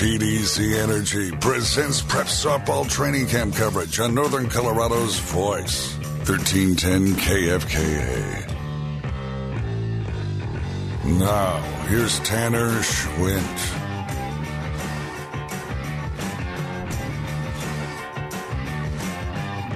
PDC Energy presents prep softball training camp coverage on Northern Colorado's voice, 1310 KFKA. Now, here's Tanner Schwint.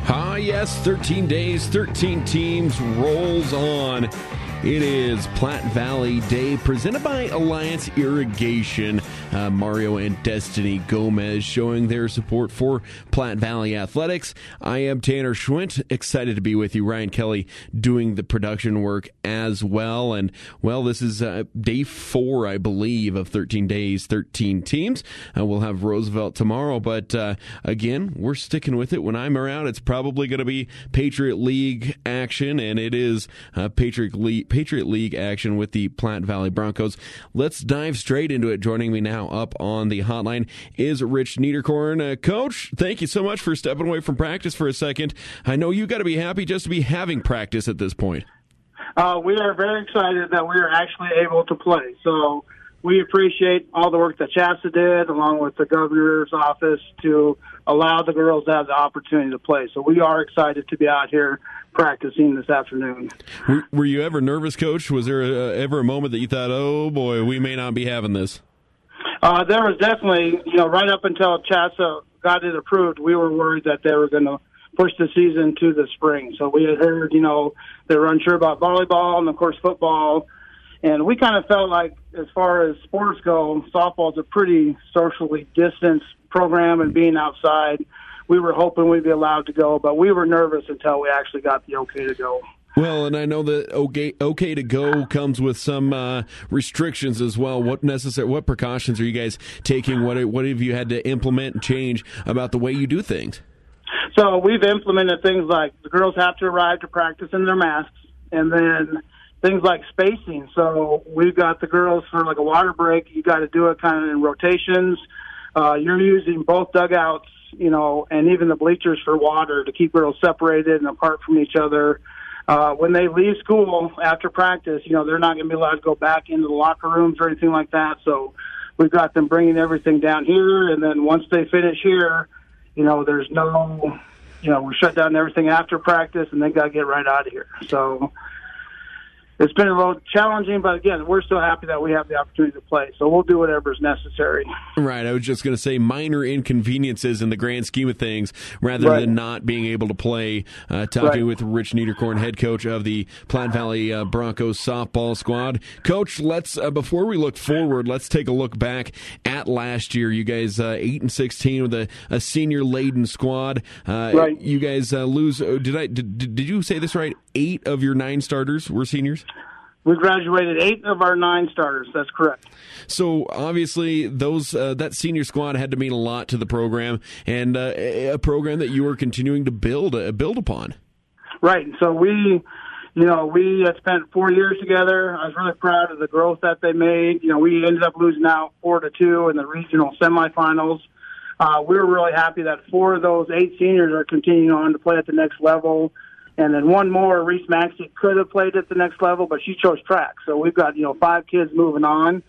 Ah, yes, 13 days, 13 teams rolls on. It is Platte Valley Day presented by Alliance Irrigation. Uh, Mario and Destiny Gomez showing their support for Platte Valley Athletics. I am Tanner Schwint, excited to be with you. Ryan Kelly doing the production work as well. And, well, this is uh, day four, I believe, of 13 days, 13 teams. Uh, we'll have Roosevelt tomorrow, but uh, again, we're sticking with it. When I'm around, it's probably going to be Patriot League action, and it is uh, Patriot League Patriot League action with the Platte Valley Broncos. Let's dive straight into it. Joining me now up on the hotline is Rich Neiderkorn. Uh, Coach, thank you so much for stepping away from practice for a second. I know you got to be happy just to be having practice at this point. Uh, we are very excited that we are actually able to play. So we appreciate all the work that CHSAA did, along with the governor's office, to allow the girls to have the opportunity to play. So we are excited to be out here practicing this afternoon. Were, were you ever nervous, Coach? Was there a, ever a moment that you thought, "Oh boy, we may not be having this"? Uh, there was definitely, you know, right up until CHSAA got it approved, we were worried that they were going to push the season to the spring. So we had heard, you know, they were unsure about volleyball and of course football. And we kind of felt like, as far as sports go, softball's a pretty socially distanced program and being outside we were hoping we'd be allowed to go, but we were nervous until we actually got the okay to go. Well, and I know that okay, okay to go comes with some uh, restrictions as well. What necessary? What precautions are you guys taking? What what have you had to implement and change about the way you do things? So we've implemented things like the girls have to arrive to practice in their masks, and then things like spacing. So we've got the girls for like a water break. You got to do it kind of in rotations. Uh, you're using both dugouts you know, and even the bleachers for water to keep girls separated and apart from each other. Uh, when they leave school after practice, you know, they're not going to be allowed to go back into the locker rooms or anything like that. So we've got them bringing everything down here. And then once they finish here, you know, there's no, you know, we shut down everything after practice and they got to get right out of here. So, it's been a little challenging, but again, we're still happy that we have the opportunity to play. So we'll do whatever is necessary. Right. I was just going to say minor inconveniences in the grand scheme of things, rather right. than not being able to play. Uh, talking right. with Rich Neiderkorn, head coach of the Platte Valley uh, Broncos softball squad. Coach, let's uh, before we look forward, let's take a look back at last year. You guys uh, eight and sixteen with a, a senior laden squad. Uh, right. You guys uh, lose. Did I did, did you say this right? Eight of your nine starters were seniors. We graduated eight of our nine starters. That's correct. So obviously, those uh, that senior squad had to mean a lot to the program, and uh, a program that you were continuing to build uh, build upon. Right. So we, you know, we had spent four years together. I was really proud of the growth that they made. You know, we ended up losing out four to two in the regional semifinals. Uh, we were really happy that four of those eight seniors are continuing on to play at the next level. And then one more, Reese Maxey could have played at the next level, but she chose track. So we've got, you know, five kids moving on.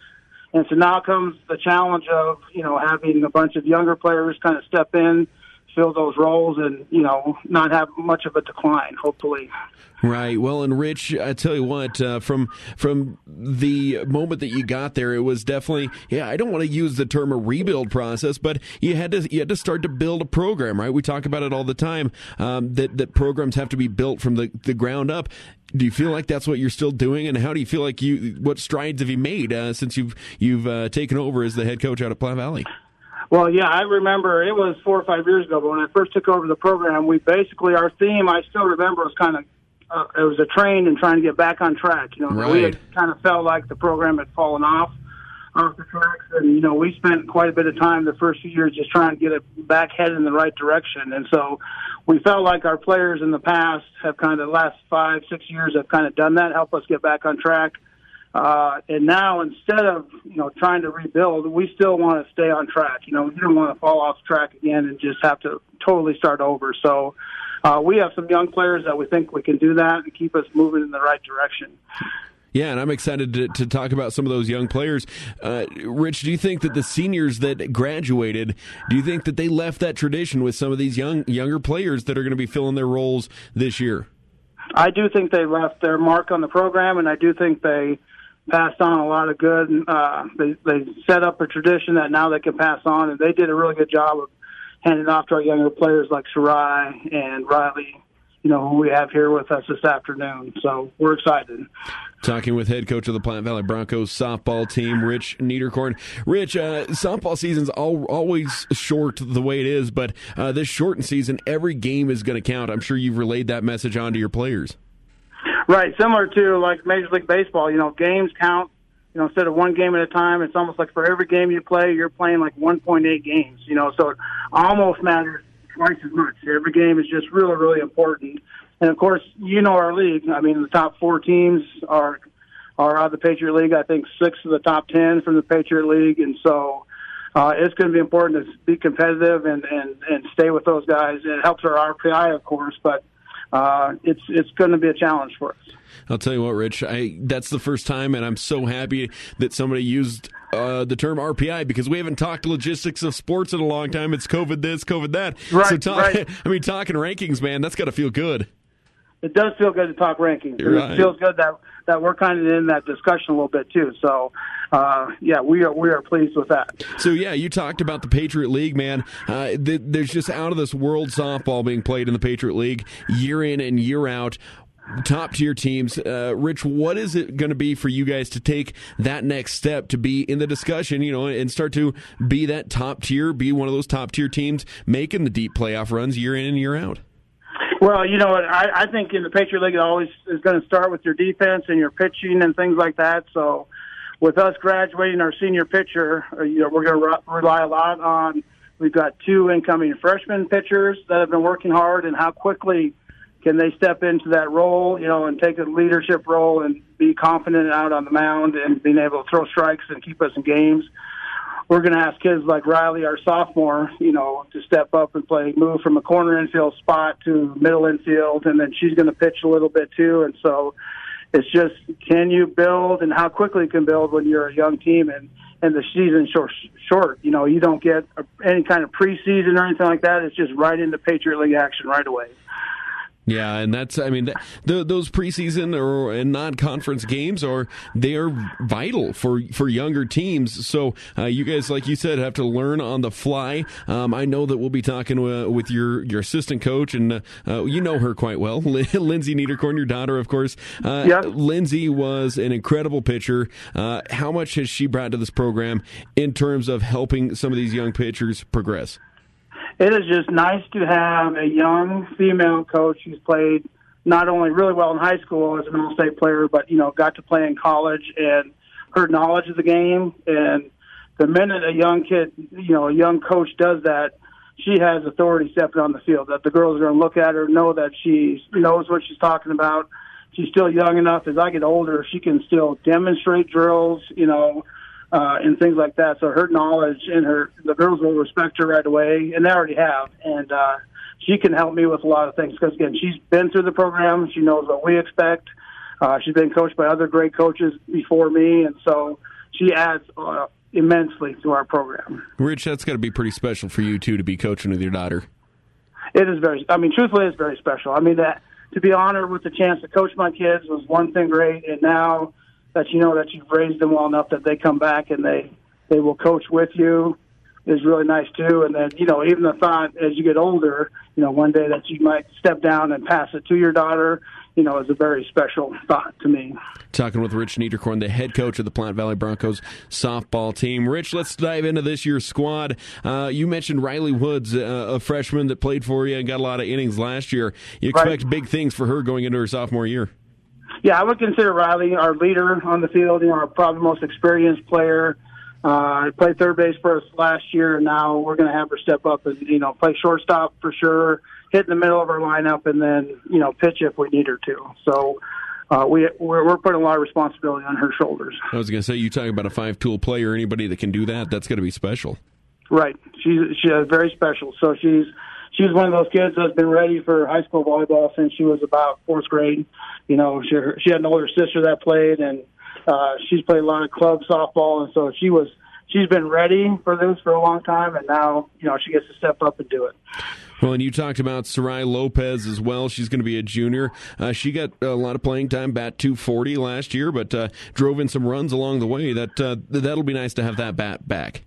And so now comes the challenge of, you know, having a bunch of younger players kind of step in, fill those roles and, you know, not have much of a decline, hopefully. Right. Well, and Rich, I tell you what, uh, from from the moment that you got there, it was definitely yeah. I don't want to use the term a rebuild process, but you had to you had to start to build a program, right? We talk about it all the time um, that that programs have to be built from the the ground up. Do you feel like that's what you're still doing, and how do you feel like you what strides have you made uh, since you've you've uh, taken over as the head coach out of Platte Valley? Well, yeah, I remember it was four or five years ago, but when I first took over the program, we basically our theme I still remember was kind of uh, it was a train and trying to get back on track. You know, right. we had kind of felt like the program had fallen off off the tracks, and you know, we spent quite a bit of time the first few years just trying to get it back headed in the right direction. And so, we felt like our players in the past have kind of the last five, six years have kind of done that, help us get back on track. Uh, and now instead of, you know, trying to rebuild, we still want to stay on track. You know, we don't want to fall off track again and just have to totally start over. So, uh, we have some young players that we think we can do that and keep us moving in the right direction. Yeah, and I'm excited to, to talk about some of those young players. Uh, Rich, do you think that the seniors that graduated, do you think that they left that tradition with some of these young younger players that are going to be filling their roles this year? I do think they left their mark on the program, and I do think they passed on a lot of good. Uh, they they set up a tradition that now they can pass on, and they did a really good job of handing off to our younger players like Sayri and Rilee you know, who we have here with us this afternoon. So we're excited. Talking with head coach of the Platte Valley Broncos softball team, Rich Neiderkorn. Rich, uh, softball season's all, always short the way it is, but uh, this shortened season, every game is going to count. I'm sure you've relayed that message on to your players. Right, similar to like Major League Baseball. You know, games count. You know, instead of one game at a time, it's almost like for every game you play, you're playing like 1.8 games. You know, so it almost matters twice as much. Every game is just really, really important. And of course, you know our league. I mean, the top four teams are are out of the Patriot League. I think six of the top ten from the Patriot League, and so uh, it's going to be important to be competitive and and and stay with those guys. It helps our RPI, of course, but uh, it's it's going to be a challenge for us. I'll tell you what, Rich. I that's the first time, and I'm so happy that somebody used uh, the term RPI because we haven't talked logistics of sports in a long time. It's COVID this, COVID that. Right. So talk, right. I mean, talking rankings, man, that's got to feel good. It does feel good to talk rankings. Right. It feels good that that we're kind of in that discussion a little bit too. So, uh, yeah, we are we are pleased with that. So yeah, you talked about the Patriot League, man. Uh, th- there's just out of this world softball being played in the Patriot League year in and year out top tier teams. Uh, Rich, what is it going to be for you guys to take that next step to be in the discussion, you know, and start to be that top tier, be one of those top tier teams making the deep playoff runs year in and year out? Well, you know, I, I think in the Patriot League, it always is going to start with your defense and your pitching and things like that. So, with us graduating our senior pitcher, uh, you know, we're going to re- rely a lot on. We've got two incoming freshman pitchers that have been working hard, and how quickly can they step into that role, you know, and take a leadership role and be confident out on the mound and being able to throw strikes and keep us in games. We're going to ask kids like Rilee, our sophomore, you know, to step up and play, move from a corner infield spot to middle infield, and then she's going to pitch a little bit too. And so it's just, can you build and how quickly you can build when you're a young team and and the season short. Short, you know, you don't get any kind of preseason or anything like that. It's just right into Patriot League action right away. Yeah, and that's I mean the, those preseason or and non-conference games are they are vital for for younger teams. So uh, you guys, like you said, have to learn on the fly. Um, I know that we'll be talking uh, with your your assistant coach, and uh, uh you know her quite well, Lindsay Neiderkorn, your daughter, of course. Uh, yeah. Lindsay was an incredible pitcher. Uh, how much has she brought to this program in terms of helping some of these young pitchers progress? It is just nice to have a young female coach who's played not only really well in high school as an all-state player, but you know got to play in college and her knowledge of the game. And the minute a young kid, you know, a young coach does that, she has authority stepping on the field. That the girls are going to look at her, know that she knows what she's talking about. She's still young enough. As I get older, she can still demonstrate drills. You know, uh, and things like that. So her knowledge and her the girls will respect her right away, and they already have. And uh, she can help me with a lot of things because again, she's been through the program. She knows what we expect. Uh, she's been coached by other great coaches before me, and so she adds uh, immensely to our program. Rich, that's got to be pretty special for you too to be coaching with your daughter. It is very. I mean, truthfully, it's very special. I mean, that to be honored with the chance to coach my kids was one thing great, and now that you know that you've raised them well enough that they come back and they they will coach with you is really nice too. And then you know even the thought as you get older, you know one day that you might step down and pass it to your daughter, you know, is a very special thought to me. Talking with Rich Neiderkorn, the head coach of the Platte Valley Broncos softball team. Rich, let's dive into this year's squad. Uh, you mentioned Rilee Woods, uh, a freshman that played for you and got a lot of innings last year. You expect right. big things for her going into her sophomore year yeah, I would consider Rilee our leader on the field. You know, our probably most experienced player. Uh, played third base for us last year, and now we're going to have her step up and you know play shortstop for sure, hit in the middle of our lineup, and then you know pitch if we need her to. So. Uh, we we're, we're putting a lot of responsibility on her shoulders. I was going to say, you talk about a five-tool player. Anybody that can do that, that's going to be special. Right. She's she's very special. So she's she's one of those kids that's been ready for high school volleyball since she was about fourth grade. You know, she she had an older sister that played, and uh, she's played a lot of club softball, and so she was she's been ready for this for a long time, and now you know she gets to step up and do it. Well, and you talked about Sayri Lopez as well. She's going to be a junior. Uh, she got a lot of playing time, bat 240 last year, but uh, drove in some runs along the way. That uh, that'll be nice to have that bat back.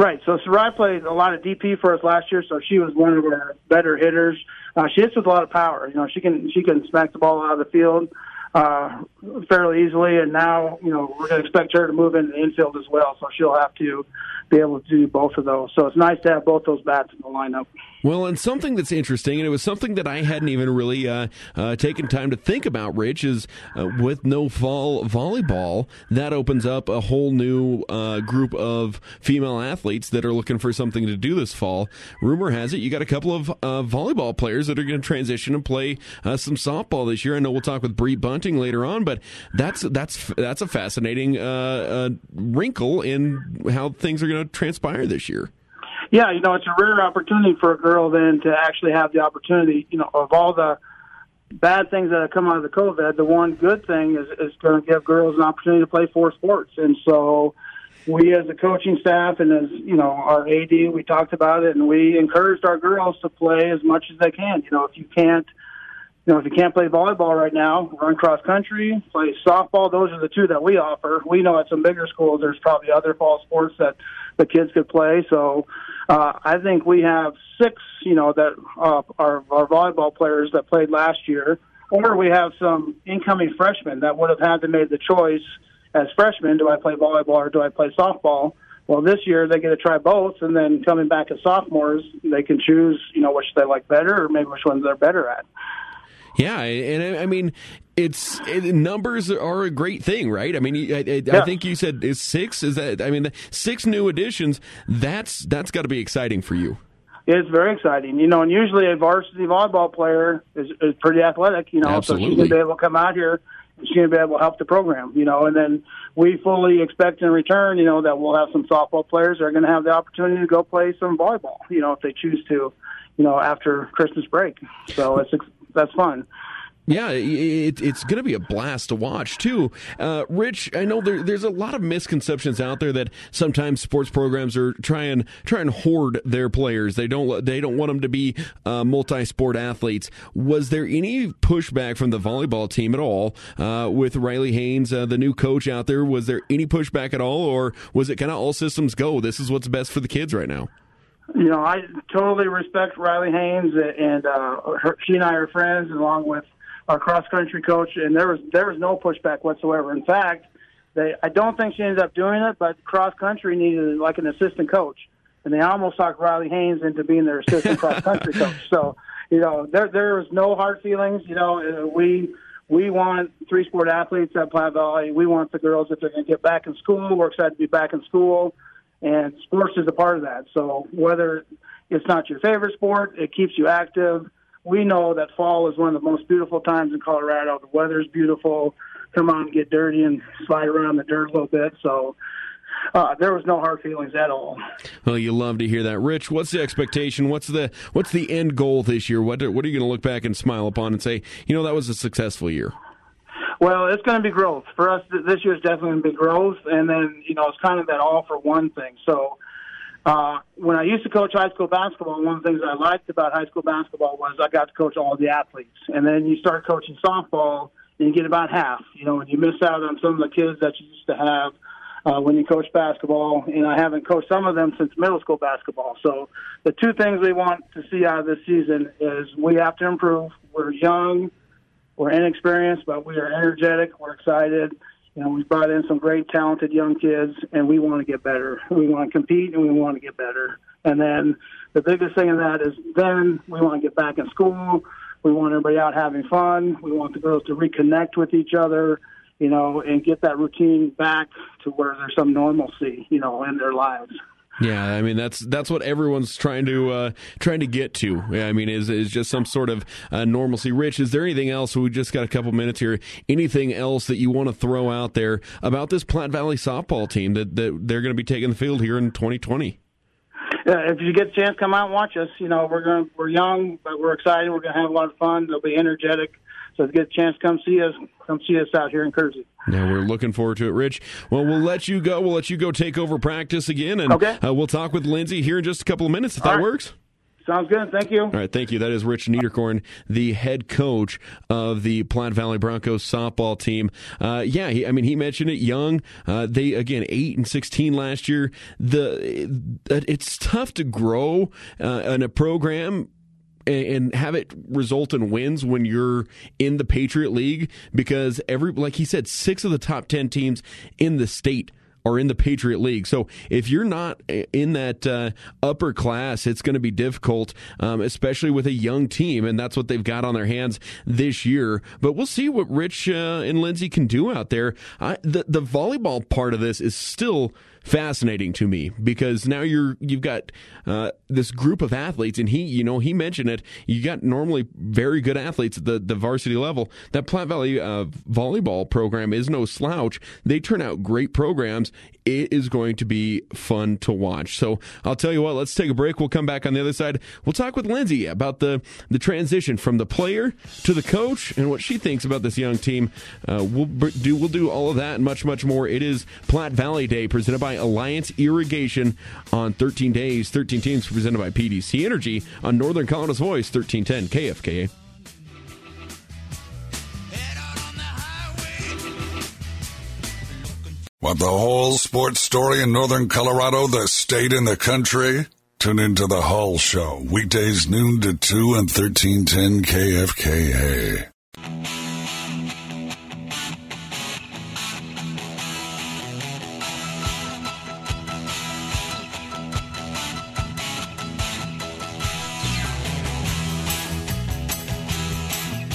Right. So Sayri played a lot of DP for us last year, so she was one of our better hitters. Uh, she hits with a lot of power. You know, she can she can smack the ball out of the field uh, fairly easily, and now you know we're going to expect her to move into the infield as well. So she'll have to be able to do both of those. So it's nice to have both those bats in the lineup. Well, and something that's interesting, and it was something that I hadn't even really uh, uh, taken time to think about, Rich, is uh, with no fall volleyball, that opens up a whole new uh, group of female athletes that are looking for something to do this fall. Rumor has it you got a couple of uh, volleyball players that are going to transition and play uh, some softball this year. I know we'll talk with Bree Bunting later on, but that's that's that's a fascinating wrinkle in how things are going to transpire this year yeah, you know, it's a rare opportunity for a girl then to actually have the opportunity, you know, of all the bad things that have come out of the COVID, the one good thing is, is going to give girls an opportunity to play four sports. And so we as a coaching staff and as, you know, our AD, we talked about it and we encouraged our girls to play as much as they can. You know, if you can't, you know, if you can't play volleyball right now, run cross country, play softball. Those are the two that we offer. We know at some bigger schools, there's probably other fall sports that the kids could play. So uh, I think we have six, you know, that uh, are our volleyball players that played last year, or we have some incoming freshmen that would have had to make the choice as freshmen: do I play volleyball or do I play softball? Well, this year they get to try both, and then coming back as sophomores, they can choose, you know, which they like better, or maybe which ones they're better at. Yeah, and I mean, it's it, numbers are a great thing, right? I mean, I, I, yeah. I think you said is six. Is that? I mean, six new additions. That's that's got to be exciting for you. It's very exciting, you know. And usually, a varsity volleyball player is, is pretty athletic, you know. Absolutely. So she's gonna be able to come out here. She's gonna be able to help the program, you know. And then we fully expect in return, you know, that we'll have some softball players that are going to have the opportunity to go play some volleyball, you know, if they choose to, you know, after Christmas break. So it's that's fun. Yeah, it, it's going to be a blast to watch too. Uh, Rich, I know there, there's a lot of misconceptions out there that sometimes sports programs are trying try and hoard their players. They don't they don't want them to be uh, multi-sport athletes. Was there any pushback from the volleyball team at all uh, with Riley Haynes, uh, the new coach out there? Was there any pushback at all, or was it kind of all systems go? This is what's best for the kids right now you know, I totally respect Riley Haynes, and uh, her, she and I are friends, along with our cross country coach. And there was there was no pushback whatsoever. In fact, they I don't think she ended up doing it, but cross country needed like an assistant coach, and they almost talked Riley Haynes into being their assistant cross country coach. So, you know, there there was no hard feelings. You know, uh, we we want three sport athletes at Platte Valley. We want the girls if they're going to get back in school. We're excited to be back in school and sports is a part of that. So whether it's not your favorite sport, it keeps you active. We know that fall is one of the most beautiful times in Colorado. The weather's beautiful. Come on, get dirty and slide around the dirt a little bit. So uh, there was no hard feelings at all. Well, you love to hear that, Rich. What's the expectation? What's the what's the end goal this year? What what are you going to look back and smile upon and say, you know, that was a successful year? Well, it's going to be growth for us. This year is definitely going to be growth, and then you know it's kind of that all for one thing. So uh, when I used to coach high school basketball, one of the things I liked about high school basketball was I got to coach all the athletes, and then you start coaching softball and you get about half. You know, and you miss out on some of the kids that you used to have. Uh, when you coach basketball, and I haven't coached some of them since middle school basketball. So the two things we want to see out of this season is we have to improve. We're young, we're inexperienced, but we are energetic. We're excited. You know, we brought in some great, talented young kids, and we want to get better. We want to compete, and we want to get better. And then the biggest thing in that is then we want to get back in school. We want everybody out having fun. We want the girls to reconnect with each other, you know, and get that routine back to where there's some normalcy, you know, in their lives. Yeah, I mean that's that's what everyone's trying to uh, trying to get to. I mean, is is just some sort of uh, normalcy. Rich, is there anything else? We just got a couple minutes here. Anything else that you want to throw out there about this Platte Valley softball team that, that they're going to be taking the field here in 2020? Yeah, if you get a chance, come out and watch us. You know, we're going we're young, but we're excited. We're going to have a lot of fun. They'll be energetic. So get a chance, come see us. Come see us out here in Kersey. Now we're looking forward to it, Rich. Well, we'll let you go. We'll let you go take over practice again, and okay. uh, we'll talk with Lindsay here in just a couple of minutes if All that right. works. Sounds good. Thank you. All right, thank you. That is Rich Neiderkorn, the head coach of the Platte Valley Broncos softball team. Uh, yeah, he, I mean, he mentioned it. Young, uh, they again eight and sixteen last year. The it's tough to grow uh, in a program and have it result in wins when you're in the Patriot League because every like he said, six of the top ten teams in the state are in the Patriot League. So if you're not in that uh, upper class, it's going to be difficult, um, especially with a young team, and that's what they've got on their hands this year. But we'll see what Rich uh, and Lindsay can do out there. I, the the volleyball part of this is still fascinating to me because now you're you've got uh, this group of athletes, and he you know he mentioned it. You got normally very good athletes at the the varsity level. That Platte Valley uh, volleyball program is no slouch. They turn out great programs. It is going to be fun to watch. So I'll tell you what. Let's take a break. We'll come back on the other side. We'll talk with Lindsay about the the transition from the player to the coach and what she thinks about this young team. Uh, we'll do we'll do all of that and much much more. It is Platte Valley Day presented by Alliance Irrigation on 13 days, 13 teams presented by PDC Energy on Northern Colorado's Voice, 1310 KFKA. Want the whole sports story in Northern Colorado, the state and the country? Tune into the Hall Show, weekdays noon to 2 and 1310 KFKA.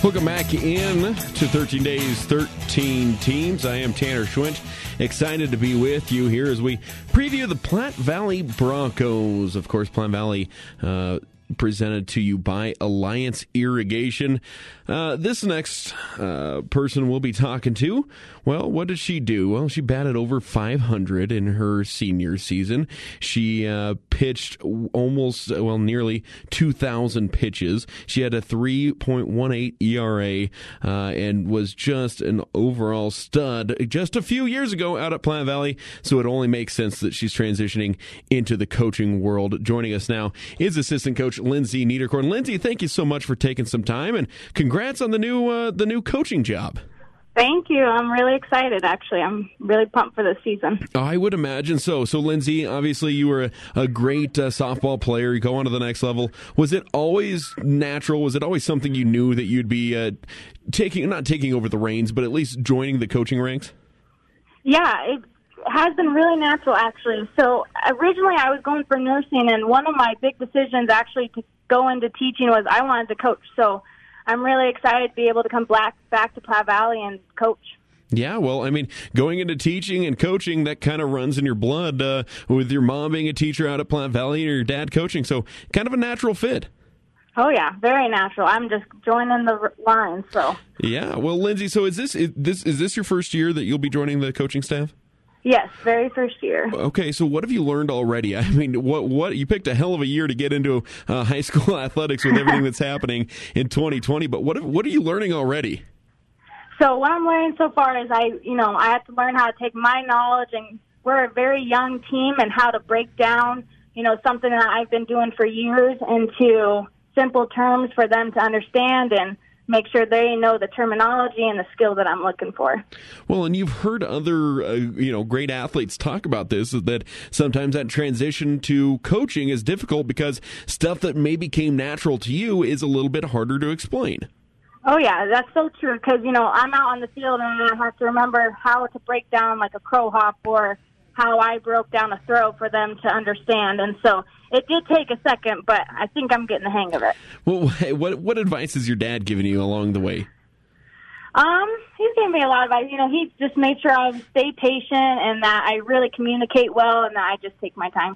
Welcome back in to 13 Days, 13 Teams. I am Tanner Schwint. Excited to be with you here as we preview the Platte Valley Broncos. Of course, Platte Valley uh, presented to you by Alliance Irrigation. Uh, this next uh, person we'll be talking to, well, what did she do? Well, she batted over 500 in her senior season. She uh, pitched almost, well, nearly 2,000 pitches. She had a 3.18 ERA uh, and was just an overall stud just a few years ago out at Platte Valley. So it only makes sense that she's transitioning into the coaching world. Joining us now is assistant coach Lindsay Neiderkorn. Lindsay, thank you so much for taking some time and congrats on the new uh, the new coaching job. Thank you. I'm really excited, actually. I'm really pumped for this season. I would imagine so. So, Lindsay, obviously, you were a, a great uh, softball player. You go on to the next level. Was it always natural? Was it always something you knew that you'd be uh, taking, not taking over the reins, but at least joining the coaching ranks? Yeah, it has been really natural, actually. So, originally, I was going for nursing, and one of my big decisions actually to go into teaching was I wanted to coach. So, I'm really excited to be able to come back back to Platte Valley and coach. Yeah, well, I mean, going into teaching and coaching, that kind of runs in your blood uh, with your mom being a teacher out at Platte Valley and your dad coaching. So, kind of a natural fit. Oh yeah, very natural. I'm just joining the line. So yeah, well, Lindsay, so is this is this is this your first year that you'll be joining the coaching staff? Yes, very first year. Okay, so what have you learned already? I mean, what what you picked a hell of a year to get into uh, high school athletics with everything that's happening in 2020. But what what are you learning already? So what I'm learning so far is I, you know, I have to learn how to take my knowledge and we're a very young team and how to break down, you know, something that I've been doing for years into simple terms for them to understand and make sure they know the terminology and the skill that I'm looking for. Well, and you've heard other, uh, you know, great athletes talk about this that sometimes that transition to coaching is difficult because stuff that maybe came natural to you is a little bit harder to explain. Oh yeah, that's so true. Because you know I'm out on the field and I have to remember how to break down like a crow hop or how I broke down a throw for them to understand. And so it did take a second, but I think I'm getting the hang of it. Well, what what advice has your dad given you along the way? Um, he's given me a lot of advice. You know, he just made sure I stay patient and that I really communicate well and that I just take my time.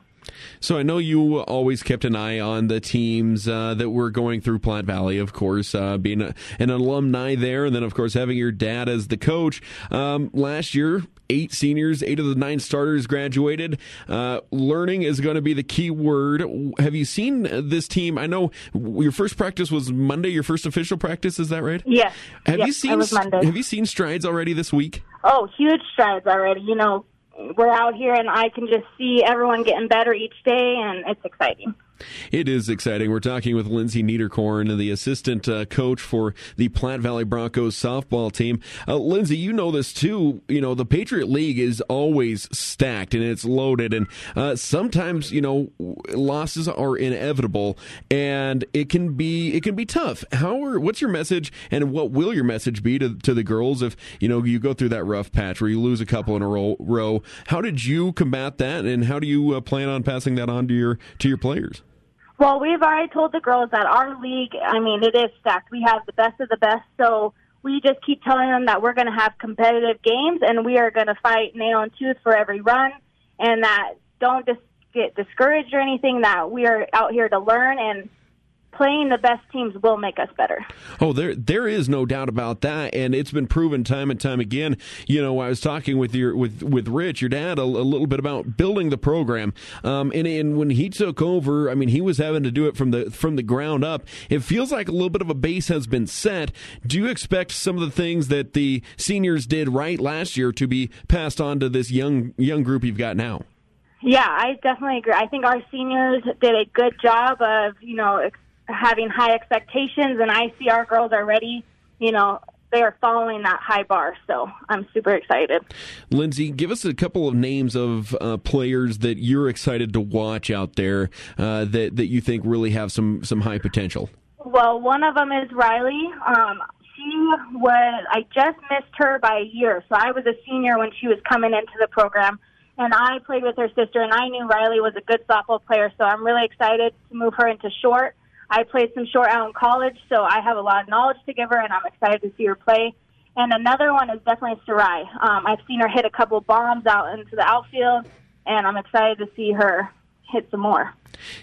So I know you always kept an eye on the teams uh, that were going through Platte Valley, of course, uh, being a, an alumni there, and then of course having your dad as the coach. Um, last year, eight seniors, eight of the nine starters graduated. Uh, learning is going to be the key word. Have you seen this team? I know your first practice was Monday. Your first official practice is that right? Yes. Have yes, you seen? Have you seen strides already this week? Oh, huge strides already. You know, we're out here and I can just see everyone getting better each day, and it's exciting. It is exciting. We're talking with Lindsay Neiderkorn, the assistant uh, coach for the Platte Valley Broncos softball team. Uh, Lindsay, you know this too. You know, the Patriot League is always stacked and it's loaded, and uh, sometimes, you know, losses are inevitable and it can be it can be tough. How are, what's your message and what will your message be to, to the girls if, you know, you go through that rough patch where you lose a couple in a row? row how did you combat that and how do you uh, plan on passing that on to your to your players? Well, we've already told the girls that our league, I mean, it is stacked. We have the best of the best. So we just keep telling them that we're going to have competitive games and we are going to fight nail and tooth for every run and that don't just get discouraged or anything, that we are out here to learn and playing the best teams will make us better. Oh, there there is no doubt about that, and it's been proven time and time again. You know, I was talking with your with with Rich, your dad, a, a little bit about building the program, um, and and when he took over, I mean, he was having to do it from the from the ground up. It feels like a little bit of a base has been set. Do you expect some of the things that the seniors did right last year to be passed on to this young young group you've got now? Yeah, I definitely agree. I think our seniors did a good job of, you know, having high expectations, and I see our girls are ready. You know, they are following that high bar. So I'm super excited. Lindsay, give us a couple of names of uh, players that you're excited to watch out there uh, that that you think really have some some high potential. Well, one of them is Rilee. Um, she was I just missed her by a year, so I was a senior when she was coming into the program. And I played with her sister, and I knew Rilee was a good softball player, so I'm really excited to move her into short. I played some short out in college, so I have a lot of knowledge to give her, and I'm excited to see her play. And another one is definitely Sayri. Um, I've seen her hit a couple bombs out into the outfield, and I'm excited to see her hit some more.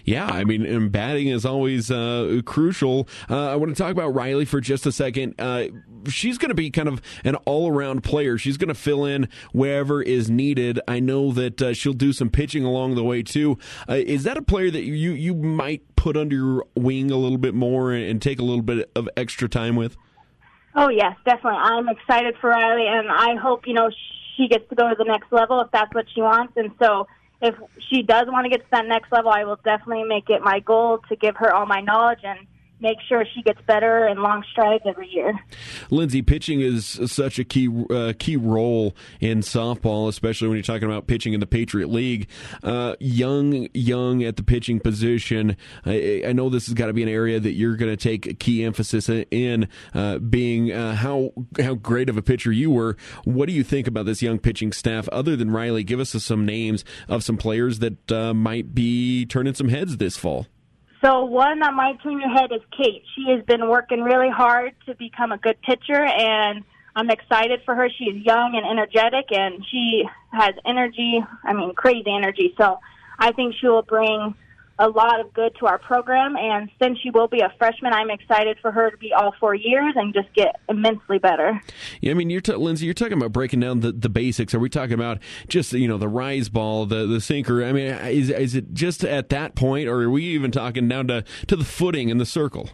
Yeah, I mean, batting is always uh, crucial. Uh, I want to talk about Rilee for just a second. Uh, she's going to be kind of an all around player. She's going to fill in wherever is needed. I know that uh, she'll do some pitching along the way too. Uh, is that a player that you you might put under your wing a little bit more and take a little bit of extra time with? Oh yes, definitely. I'm excited for Rilee, and I hope you know she gets to go to the next level if that's what she wants. And so if she does want to get to that next level, I will definitely make it my goal to give her all my knowledge and make sure she gets better and long strides every year. Lindsay, pitching is such a key uh, key role in softball, especially when you're talking about pitching in the Patriot League. Uh, young, young at the pitching position. I, I know this has got to be an area that you're going to take key emphasis in, uh, being uh, how how great of a pitcher you were. What do you think about this young pitching staff? Other than Rilee, give us some names of some players that uh, might be turning some heads this fall. So one on my your head is Kate. She has been working really hard to become a good pitcher, and I'm excited for her. She's young and energetic, and she has energy. I mean, crazy energy. So I think she will bring a lot of good to our program. And since she will be a freshman, I'm excited for her to be all four years and just get immensely better. Yeah, I mean, you're t- Lindsay, you're talking about breaking down the, the basics. Are we talking about just you know the rise ball, the the sinker? I mean, is is it just at that point, or are we even talking down to to the footing and the circle?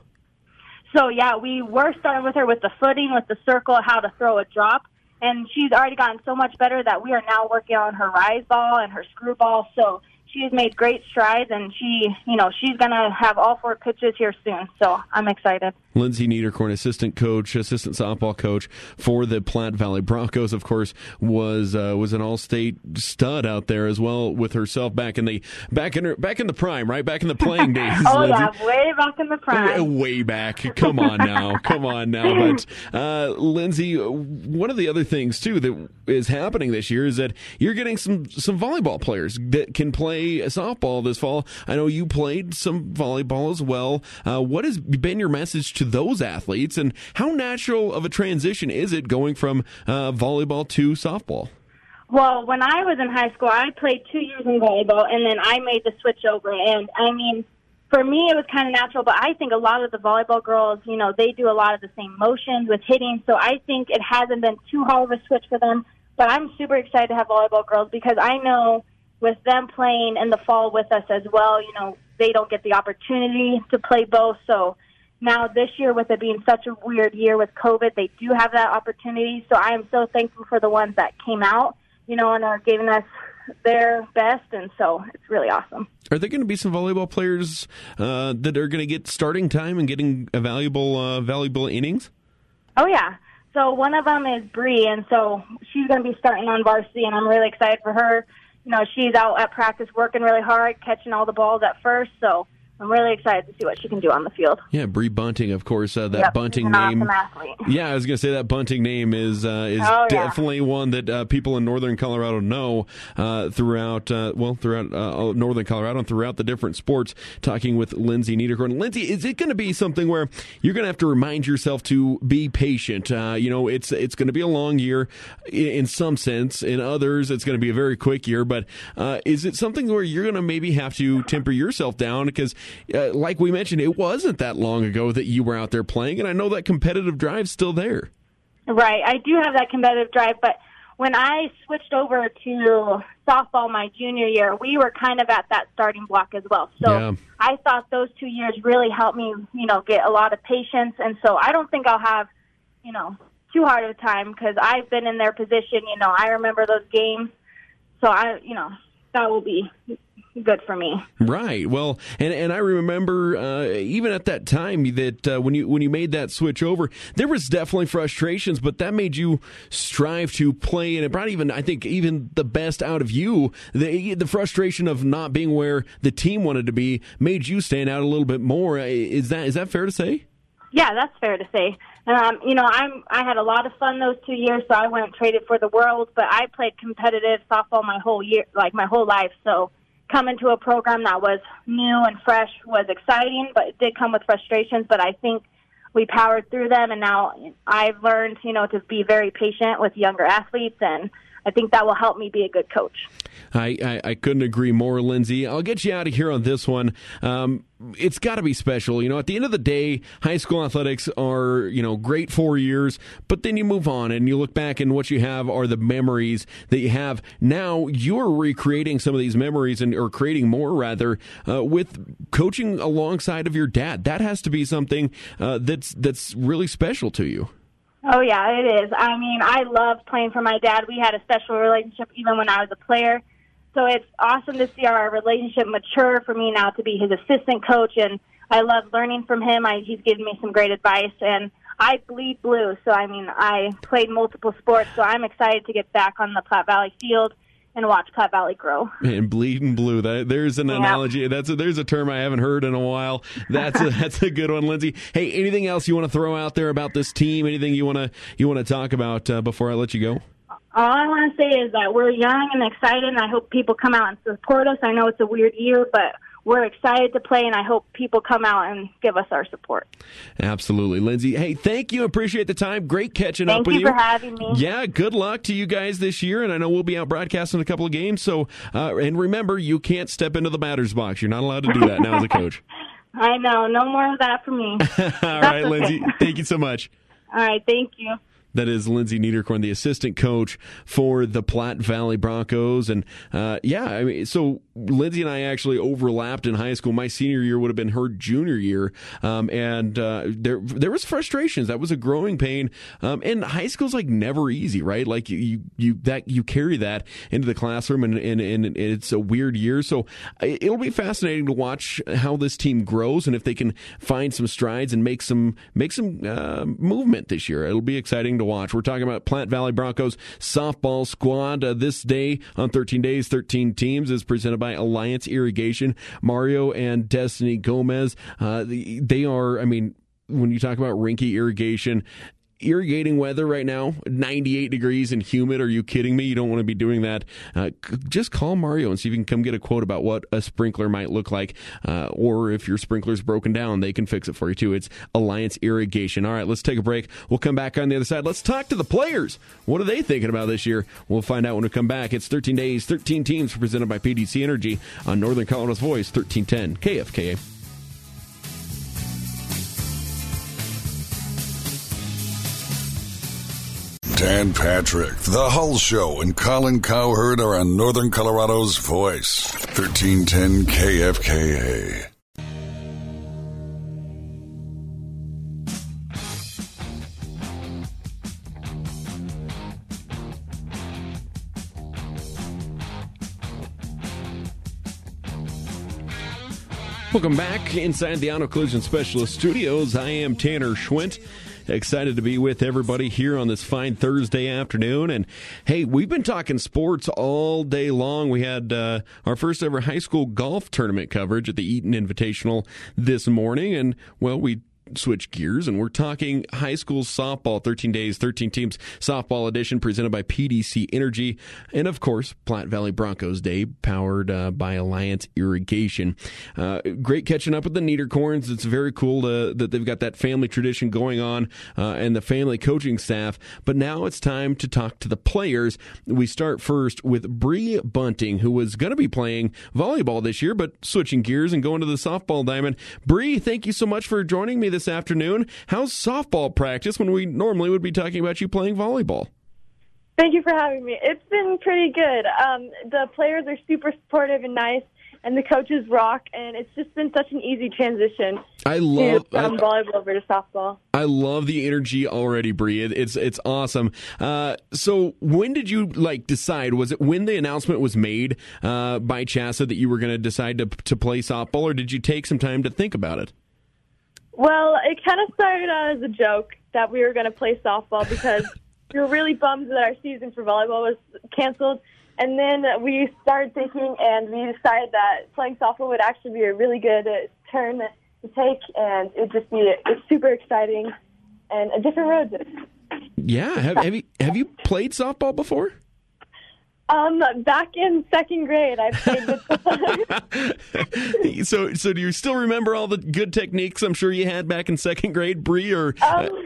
So yeah, we were starting with her with the footing, with the circle, how to throw a drop. And she's already gotten so much better that we are now working on her rise ball and her screw ball. So she has made great strides, and she, you know, she's going to have all four pitches here soon. So I'm excited. Lindsay Neiderkorn, assistant coach, assistant softball coach for the Platte Valley Broncos, of course, was uh, was an all-state stud out there as well with herself back in the back in her, back in the prime, right back in the playing days. oh Lindsay. yeah, way back in the prime. Way back. Come on now, come on now. But uh, Lindsay, one of the other things too that is happening this year is that you're getting some some volleyball players that can play softball this fall. I know you played some volleyball as well. Uh, what has been your message to to those athletes, and how natural of a transition is it going from uh, volleyball to softball? Well, when I was in high school, I played two years in volleyball, and then I made the switch over. And I mean, for me, it was kind of natural, but I think a lot of the volleyball girls, you know, they do a lot of the same motions with hitting. So I think it hasn't been too hard of a switch for them. But I'm super excited to have volleyball girls because I know with them playing in the fall with us as well, you know, they don't get the opportunity to play both. So now this year, with it being such a weird year with COVID, they do have that opportunity. So I am so thankful for the ones that came out, you know, and are giving us their best, and so it's really awesome. Are there going to be some volleyball players uh, that are going to get starting time and getting a valuable, uh, valuable innings? Oh yeah. So one of them is Bree, and so she's going to be starting on varsity, and I'm really excited for her. You know, she's out at practice working really hard, catching all the balls at first. So I'm really excited to see what she can do on the field. Yeah, Bree Bunting, of course. Uh, that yep, Bunting name. Awesome yeah, I was going to say that Bunting name is uh, is oh, yeah. definitely one that uh, people in northern Colorado know uh, throughout uh, well throughout uh, northern Colorado and throughout the different sports. Talking with Lindsay Neiderkorn. Lindsay, is it going to be something where you're going to have to remind yourself to be patient? you know, it's it's going to be a long year in some sense. In others, it's going to be a very quick year. But is it something where you're going to maybe have to temper yourself down because uh, like we mentioned, it wasn't that long ago that you were out there playing, and I know that competitive drive's still there. Right, I do have that competitive drive, but when I switched over to softball my junior year, we were kind of at that starting block as well. So yeah. I thought those two years really helped me, you know, get a lot of patience, and so I don't think I'll have, you know, too hard of a time because I've been in their position. You know, I remember those games, so I, you know, that will be good for me. Right. Well, and and I remember uh, even at that time that uh, when you when you made that switch over, there was definitely frustrations, but that made you strive to play, and it brought even I think even the best out of you. The the frustration of not being where the team wanted to be made you stand out a little bit more. Is that is that fair to say? Yeah, that's fair to say. Um, you know, I'm I had a lot of fun those two years, so I went traded for the world. But I played competitive softball my whole year, like my whole life. So coming into a program that was new and fresh was exciting, but it did come with frustrations. But I think we powered through them, and now I've learned, you know, to be very patient with younger athletes, and I think that will help me be a good coach. I, I, I couldn't agree more, Lindsay. I'll get you out of here on this one. Um, it's got to be special. You know, at the end of the day, high school athletics are, you know, great four years, but then you move on and you look back and what you have are the memories that you have. Now you're recreating some of these memories and or creating more rather uh, with coaching alongside of your dad. That has to be something uh, that's that's really special to you. Oh yeah, it is. I mean, I loved playing for my dad. We had a special relationship even when I was a player. So it's awesome to see our relationship mature for me now to be his assistant coach, and I love learning from him. I, he's given me some great advice, and I bleed blue. So I mean, I played multiple sports, so I'm excited to get back on the Platte Valley field and watch Platte Valley grow. And bleeding blue. That, there's an yeah. analogy. That's a, there's a term I haven't heard in a while. That's a, that's a good one, Lindsay. Hey, anything else you want to throw out there about this team? Anything you want to you want to talk about uh, before I let you go? all I want to say is that we're young and excited, and I hope people come out and support us. I know it's a weird year, but we're excited to play, and I hope people come out and give us our support. Absolutely, Lindsay. Hey, thank you. Appreciate the time. Great catching thank up with you. Thank you. for having me. Yeah, good luck to you guys this year, and I know we'll be out broadcasting a couple of games. So, uh, and remember, you can't step into the batter's box. You're not allowed to do that now as a coach. I know. No more of that for me. All That's right, okay. Lindsay. Thank you so much. All right. Thank you. That is Lindsay Neiderkorn, the assistant coach for the Platte Valley Broncos. And uh, yeah, I mean, so Lindsay and I actually overlapped in high school. My senior year would have been her junior year, um, and uh, there there was frustrations. That was a growing pain. Um, and high school's like never easy, right? Like you you that you carry that into the classroom, and and, and it's a weird year. So it'll be fascinating to watch how this team grows and if they can find some strides and make some make some uh, movement this year. It'll be exciting to watch. We're talking about Platte Valley Broncos softball squad uh, this day on 13 days, 13 teams is presented by Alliance Irrigation. Mario and Destiny Gomez, uh, they are, I mean, when you talk about Rinky Irrigation, irrigating weather right now, 98 degrees and humid. Are you kidding me? You don't want to be doing that. Uh, just call Mario and see if you can come get a quote about what a sprinkler might look like. Uh, or if your sprinkler's broken down, they can fix it for you too. It's Alliance Irrigation. All right, let's take a break. We'll come back on the other side. Let's talk to the players. What are they thinking about this year? We'll find out when we come back. It's 13 days, 13 teams presented by PDC Energy on Northern Colorado's Voice, 1310 KFKA. Dan Patrick, The Hull Show, and Colin Cowherd are on Northern Colorado's Voice, 1310 KFKA. Welcome back inside the Auto Collision Specialist Studios. I am Tanner Schwint. Excited to be with everybody here on this fine Thursday afternoon. And hey, we've been talking sports all day long. We had uh, our first ever high school golf tournament coverage at the Eaton Invitational this morning. And well, we switch gears and we're talking high school softball 13 days 13 teams softball edition presented by pdc energy and of course platte valley broncos day powered uh, by alliance irrigation. Uh, great catching up with the Neiderkorns. It's very cool to, that they've got that family tradition going on uh, and the family coaching staff. But now it's time to talk to the players. We start first with Bree bunting who was going to be playing volleyball this year but switching gears and going to the softball diamond. Bree thank you so much for joining me this afternoon. How's softball practice when we normally would be talking about you playing volleyball? Thank you for having me. It's been pretty good. Um, the players are super supportive and nice, and the coaches rock, and it's just been such an easy transition. I love from volleyball over to softball. I love the energy already, Bree. It's it's awesome. Uh, so when did you like decide? Was it when the announcement was made uh, by CHSAA that you were going to decide to to play softball, or did you take some time to think about it? Well, it kind of started out as a joke that we were going to play softball because we were really bummed that our season for volleyball was canceled. And then we started thinking, and we decided that playing softball would actually be a really good turn to take, and it'd just be it's super exciting and a different road. Yeah, have, have you have you played softball before? Um, back in second grade, I played with. so, so do you still remember all the good techniques I'm sure you had back in second grade, Bree? Or um,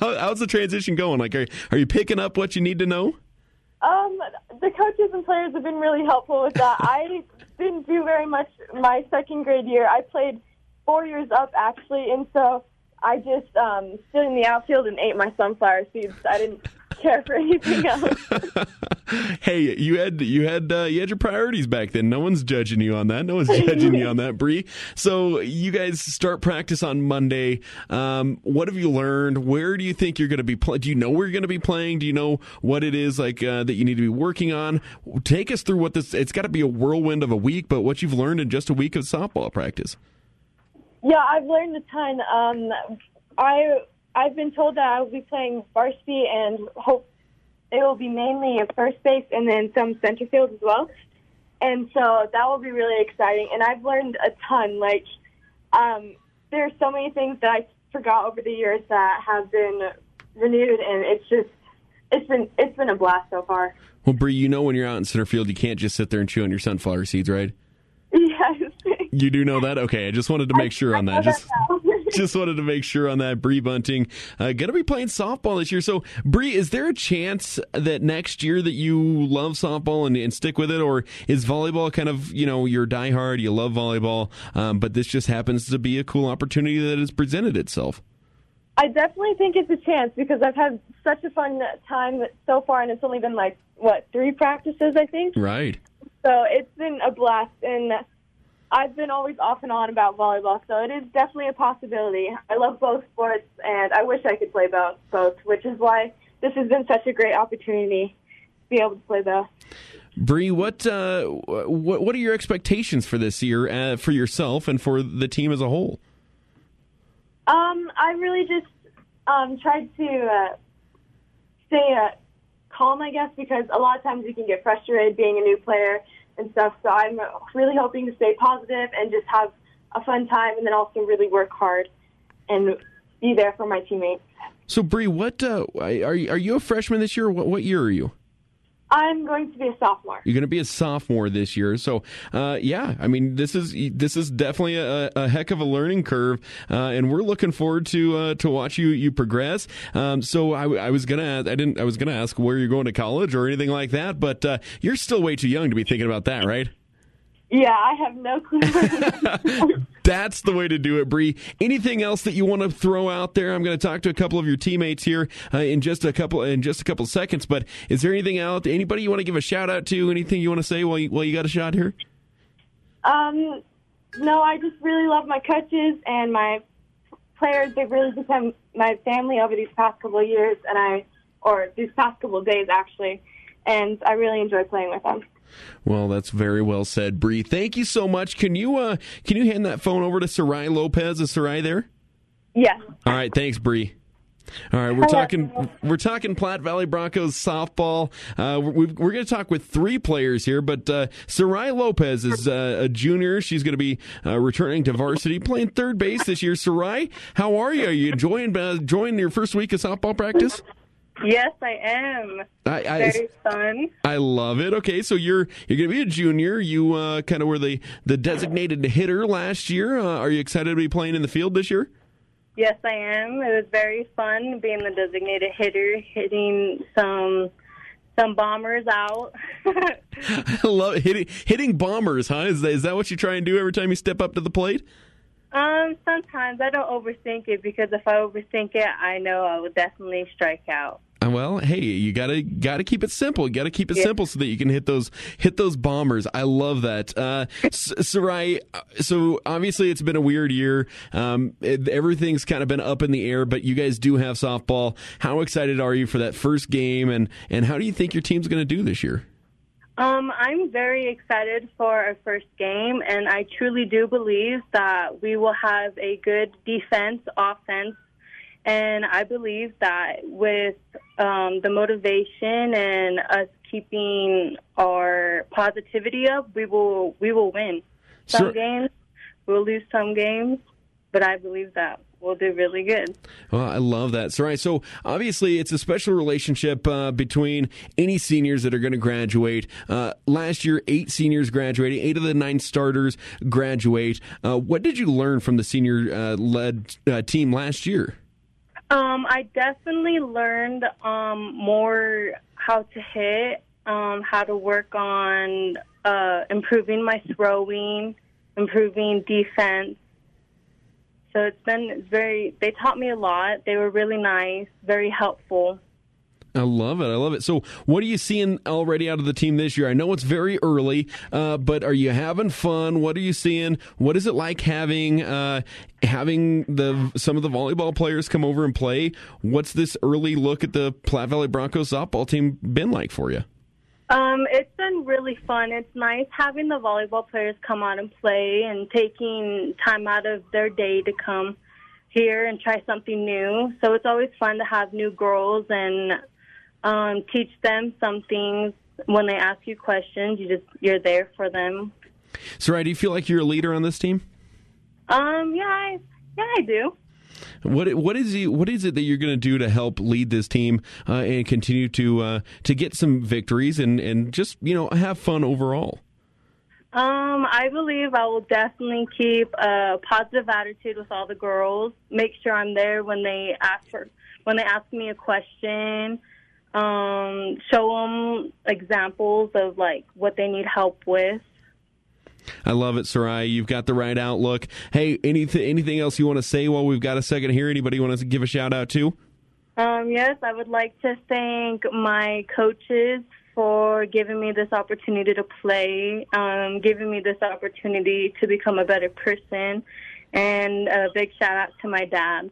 how, how's the transition going? Like, are are you picking up what you need to know? Um, the coaches and players have been really helpful with that. I didn't do very much my second grade year. I played four years up actually, and so I just um, stood in the outfield and ate my sunflower seeds. I didn't care for anything else. hey, you had you had uh, you had your priorities back then. No one's judging you on that. No one's judging you on that, Bree. So you guys start practice on Monday. Um, what have you learned? Where do you think you're going to be? Pl- do you know where you're going to be playing? Do you know what it is like uh, that you need to be working on? Take us through what this. It's got to be a whirlwind of a week, but what you've learned in just a week of softball practice. Yeah, I've learned a ton. Um, I I've been told that I will be playing varsity and hope it will be mainly a first base and then some center field as well. And so that will be really exciting. And I've learned a ton. Like, um, there are so many things that I forgot over the years that have been renewed, and it's just it's been it's been a blast so far. Well, Bree, you know when you're out in center field, you can't just sit there and chew on your sunflower seeds, right? Yes. You do know that? Okay, I just wanted to make sure on that. Just just wanted to make sure on that. Bree Bunting uh, going to be playing softball this year. So, Bree, is there a chance that next year that you love softball and, and, stick with it, or is volleyball kind of you know your diehard? You love volleyball, um, but this just happens to be a cool opportunity that has presented itself. I definitely think it's a chance because I've had such a fun time so far, and it's only been like what three practices, I think. Right. So it's been a blast, and I've been always off and on about volleyball, so it is definitely a possibility. I love both sports, and I wish I could play both, both which is why this has been such a great opportunity to be able to play both. Bree, what uh, what what are your expectations for this year uh, for yourself and for the team as a whole? Um, I really just um, tried to uh, stay uh, calm, I guess, because a lot of times you can get frustrated being a new player and stuff. So I'm really hoping to stay positive and just have a fun time, and then also really work hard and be there for my teammates. So, Bree, what uh, are you, are you a freshman this year? What, what year are you? I'm going to be a sophomore. You're going to be a sophomore this year, so uh, yeah. I mean, this is this is definitely a, a heck of a learning curve, uh, and we're looking forward to uh, to watch you you progress. Um, so I, I, was gonna I didn't I was gonna ask where you're going to college or anything like that, but uh, you're still way too young to be thinking about that, right? Yeah, I have no clue. That's the way to do it, Bree. Anything else that you want to throw out there? I'm going to talk to a couple of your teammates here uh, in just a couple in just a couple seconds. But is there anything out? Anybody you want to give a shout out to? Anything you want to say while you, while you got a shot here? Um, no, I just really love my coaches and my players. They've really become my family over these past couple of years, and I or these past couple of days actually, and I really enjoy playing with them. Well, that's very well said, Bree. Thank you so much. Can you uh, can you hand that phone over to Sayri Lopez? Is Sayri there? Yes. All right. Thanks, Bree. All right, we're talking we're talking Platte Valley Broncos softball. Uh, we're, we're going to talk with three players here, but uh, Sayri Lopez is uh, a junior. She's going to be uh, returning to varsity, playing third base this year. Sayri, how are you? Are you enjoying uh, enjoying your first week of softball practice? Yes, I am. I, I, Very fun. I love it. Okay, so you're you're going to be a junior. You uh, kind of were the the designated hitter last year. Uh, are you excited to be playing in the field this year? Yes, I am. It was very fun being the designated hitter, hitting some some bombers out. I love hitting hitting bombers, huh? Is that, is that what you try and do every time you step up to the plate? Um, sometimes I don't overthink it because if I overthink it, I know I will definitely strike out. Uh, well, hey, you gotta gotta keep it simple. You gotta keep it yeah. simple so that you can hit those hit those bombers. I love that. Uh, Sayri, so obviously it's been a weird year. Um, it, everything's kind of been up in the air, but you guys do have softball. How excited are you for that first game, and and how do you think your team's going to do this year? Um, I'm very excited for our first game, and I truly do believe that we will have a good defense, offense, and I believe that with um, the motivation and us keeping our positivity up, we will we will win. Some sure. games we'll lose some games, but I believe that we'll do really good. Well, I love that. So, right, so obviously it's a special relationship uh, between any seniors that are going to graduate. Uh, last year, eight seniors graduated. Eight of the nine starters graduate. Uh, what did you learn from the senior-led uh, uh, team last year? Um, I definitely learned um, more how to hit, um, how to work on uh, improving my throwing, improving defense. So it's been very, they taught me a lot. They were really nice, very helpful. I love it. I love it. So, what are you seeing already out of the team this year? I know it's very early, uh, but are you having fun? What are you seeing? What is it like having uh, having the some of the volleyball players come over and play? What's this early look at the Platte Valley Broncos softball team been like for you? Um, it's been really fun. It's nice having the volleyball players come out and play and taking time out of their day to come here and try something new. So it's always fun to have new girls and um, teach them some things. When they ask you questions, you just you're there for them. So, do you feel like you're a leader on this team? Um, yeah, I, yeah, I do. What what is he, what is it that you're going to do to help lead this team uh, and continue to uh, to get some victories and and just you know have fun overall? Um, I believe I will definitely keep a positive attitude with all the girls. Make sure I'm there when they ask for when they ask me a question um, show them examples of like what they need help with. I love it, Sayri. You've got the right outlook. Hey, anything anything else you want to say while we've got a second here? Anybody want to give a shout out to? Um, yes, I would like to thank my coaches for giving me this opportunity to play, um, giving me this opportunity to become a better person, and a big shout out to my dad.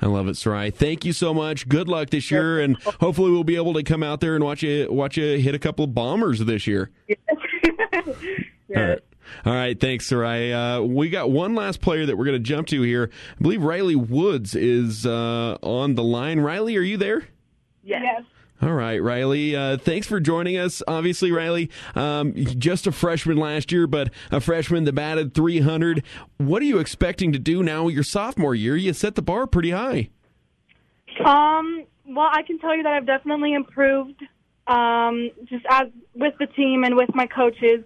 I love it, Sayri. Thank you so much. Good luck this year, and hopefully we'll be able to come out there and watch you watch you hit a couple of bombers this year. yes. All right. All right, thanks, Sayri. Uh, we got one last player that we're going to jump to here. I believe Rilee Woods is uh, on the line. Rilee, are you there? Yes. yes. All right, Rilee. Uh, thanks for joining us. Obviously, Rilee, um, just a freshman last year, but a freshman that batted 300. What are you expecting to do now your sophomore year? You set the bar pretty high. Um, well, I can tell you that I've definitely improved um, just as with the team and with my coaches.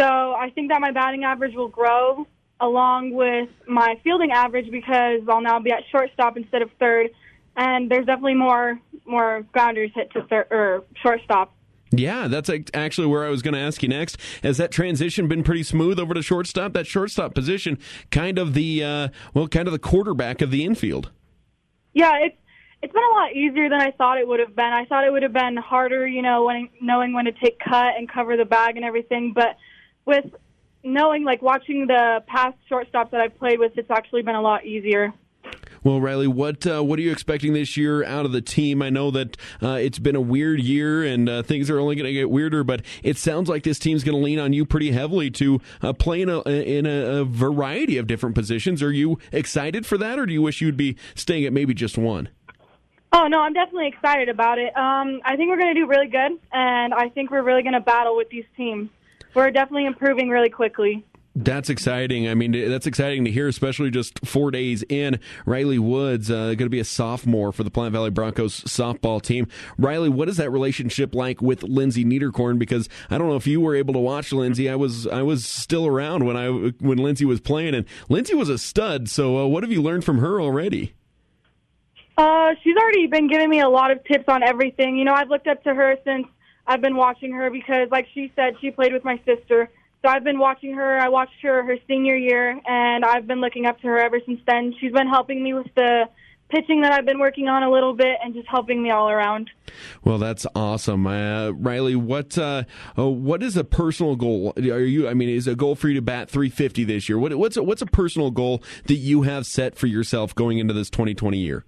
So I think that my batting average will grow along with my fielding average because I'll now be at shortstop instead of third, and there's definitely more more grounders hit to third or shortstop. Yeah, that's actually where I was going to ask you next. Has that transition been pretty smooth over to shortstop? That shortstop position, kind of the uh, well, kind of the quarterback of the infield. Yeah, it's it's been a lot easier than I thought it would have been. I thought it would have been harder, you know, when knowing when to take cut and cover the bag and everything. But with knowing, like watching the past shortstops that I've played with, it's actually been a lot easier. Well, Rilee, what uh, what are you expecting this year out of the team? I know that uh, it's been a weird year and uh, things are only going to get weirder, but it sounds like this team's going to lean on you pretty heavily to uh, play in a in a, variety of different positions. Are you excited for that, or do you wish you'd be staying at maybe just one? Oh no, I'm definitely excited about it. Um, I think we're going to do really good, and I think we're really going to battle with these teams. We're definitely improving really quickly. That's exciting. I mean, that's exciting to hear, especially just four days in. Rilee Woods uh, going to be a sophomore for the Platte Valley Broncos softball team. Rilee, what is that relationship like with Lindsay Neiderkorn? Because I don't know if you were able to watch Lindsay. I was I was still around when I when Lindsay was playing, and Lindsay was a stud. So, uh, what have you learned from her already? Uh, she's already been giving me a lot of tips on everything. You know, I've looked up to her since I've been watching her because, like she said, she played with my sister. So I've been watching her. I watched her her senior year, and I've been looking up to her ever since then. She's been helping me with the pitching that I've been working on a little bit and just helping me all around. Well, that's awesome, uh, Rilee. What uh, uh, what is a personal goal? Are you? I mean, is a goal for you to bat 350 this year? What, what's a, what's a personal goal that you have set for yourself going into this 2020 year?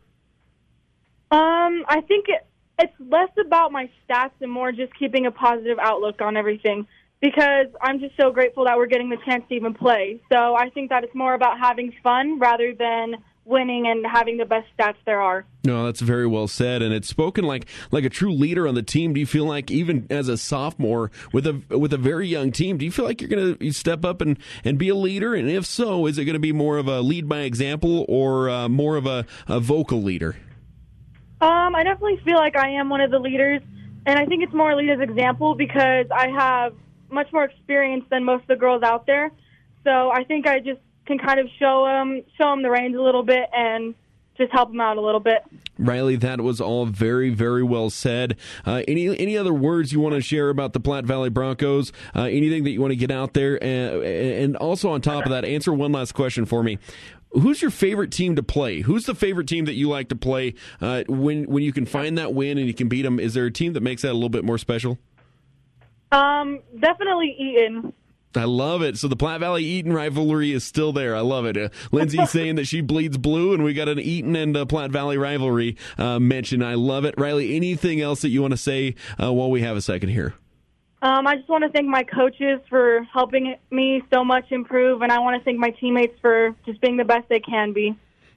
Um, I think it, it's less about my stats and more just keeping a positive outlook on everything because I'm just so grateful that we're getting the chance to even play. So I think that it's more about having fun rather than winning and having the best stats there are. No, that's very well said, and it's spoken like like a true leader on the team. Do you feel like even as a sophomore with a with a very young team, do you feel like you're going to step up and and be a leader? And if so, is it going to be more of a lead by example or uh, more of a, a vocal leader? Um, I definitely feel like I am one of the leaders, and I think it's more lead as example because I have much more experience than most of the girls out there. So I think I just can kind of show them show them the reins a little bit and just help them out a little bit. Rilee, that was all very, very well said. Uh, any any other words you want to share about the Platte Valley Broncos? Uh, anything that you want to get out there? And, and also on top of that, answer one last question for me. Who's your favorite team to play? Who's the favorite team that you like to play uh, when when you can find that win and you can beat them? Is there a team that makes that a little bit more special? Um, definitely Eaton. I love it. So the Platte Valley Eaton rivalry is still there. I love it. Uh, Lindsay's saying that she bleeds blue, and we got an Eaton and uh, Platte Valley rivalry uh, mentioned. I love it. Rilee, anything else that you want to say uh, while we have a second here? Um, I just want to thank my coaches for helping me so much improve, and I want to thank my teammates for just being the best they can be.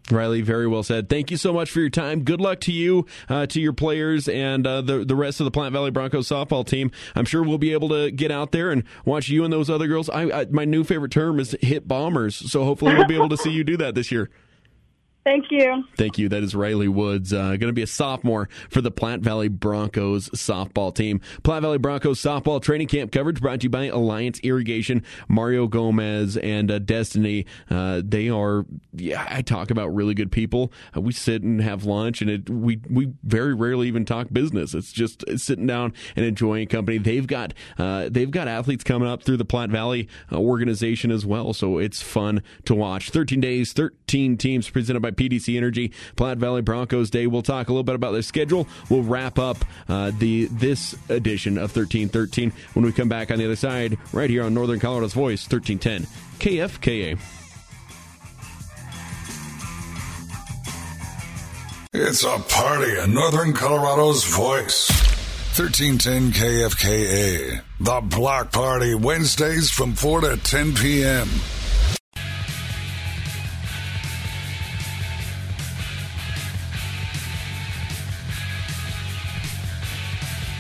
Rilee, very well said. Thank you so much for your time. Good luck to you, uh, to your players, and uh, the the rest of the Platte Valley Broncos softball team. I'm sure we'll be able to get out there and watch you and those other girls. I, I my new favorite term is hit bombers. So hopefully we'll be able to see you do that this year. Thank you. Thank you. That is Rilee Woods, uh, going to be a sophomore for the Platte Valley Broncos softball team. Platte Valley Broncos softball training camp coverage brought to you by Alliance Irrigation. Mario Gomez and uh, Destiny, uh, they are, yeah, I talk about really good people. Uh, we sit and have lunch, and it, we, we very rarely even talk business. It's just sitting down and enjoying company. They've got, uh, they've got athletes coming up through the Platte Valley uh, organization as well, so it's fun to watch. 13 days, 13 teams presented by PDC Energy, Platte Valley Broncos Day. We'll talk a little bit about their schedule. We'll wrap up uh, the this edition of 1313 when we come back on the other side, right here on Northern Colorado's Voice, 1310 KFKA. It's a party in Northern Colorado's Voice. 1310 KFKA. The Block Party, Wednesdays from 4 to 10 p.m.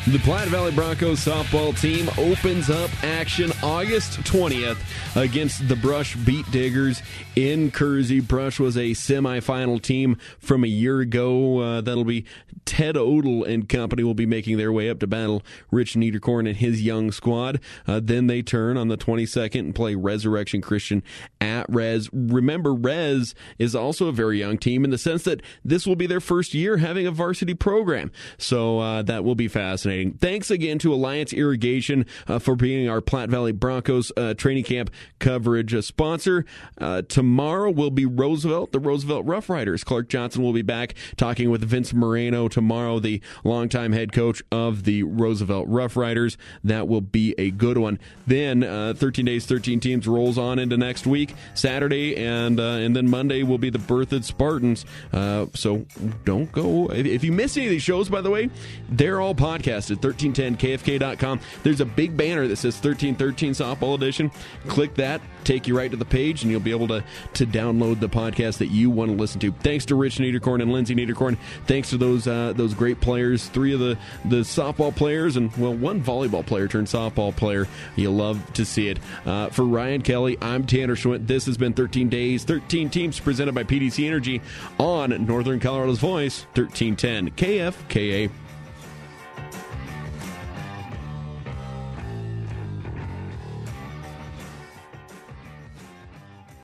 The Platte Valley Broncos softball team opens up action August 20th against the Brush Beet Diggers in Kersey. Brush was a semifinal team from a year ago. Uh, that'll be Ted Odell and company will be making their way up to battle Rich Neiderkorn and his young squad. Uh, then they turn on the 22nd and play Resurrection Christian at Res. Remember, Res is also a very young team in the sense that this will be their first year having a varsity program. So uh, that will be fascinating fascinating. Thanks again to Alliance Irrigation uh, for being our Platte Valley Broncos uh, training camp coverage uh, sponsor. Uh, tomorrow will be Roosevelt, the Roosevelt Rough Riders. Clark Johnson will be back talking with Vince Moreno tomorrow, the longtime head coach of the Roosevelt Rough Riders. That will be a good one. Then uh, 13 days, 13 teams rolls on into next week, Saturday, and and then Monday will be the Berthoud Spartans. so don't go if you miss any of these shows. By the way, they're all podcasts at 1310kfka.com. There's a big banner that says 1313 Softball Edition. Click that, take you right to the page, and you'll be able to, to download the podcast that you want to listen to. Thanks to Rich Neiderkorn and Lindsay Neiderkorn. Thanks to those uh, those great players, three of the, the softball players, and, well, one volleyball player turned softball player. You love to see it. Uh, for Ryan Kelly, I'm Tanner Schwint. This has been 13 Days, 13 Teams presented by PDC Energy on Northern Colorado's Voice, 1310 KFKA.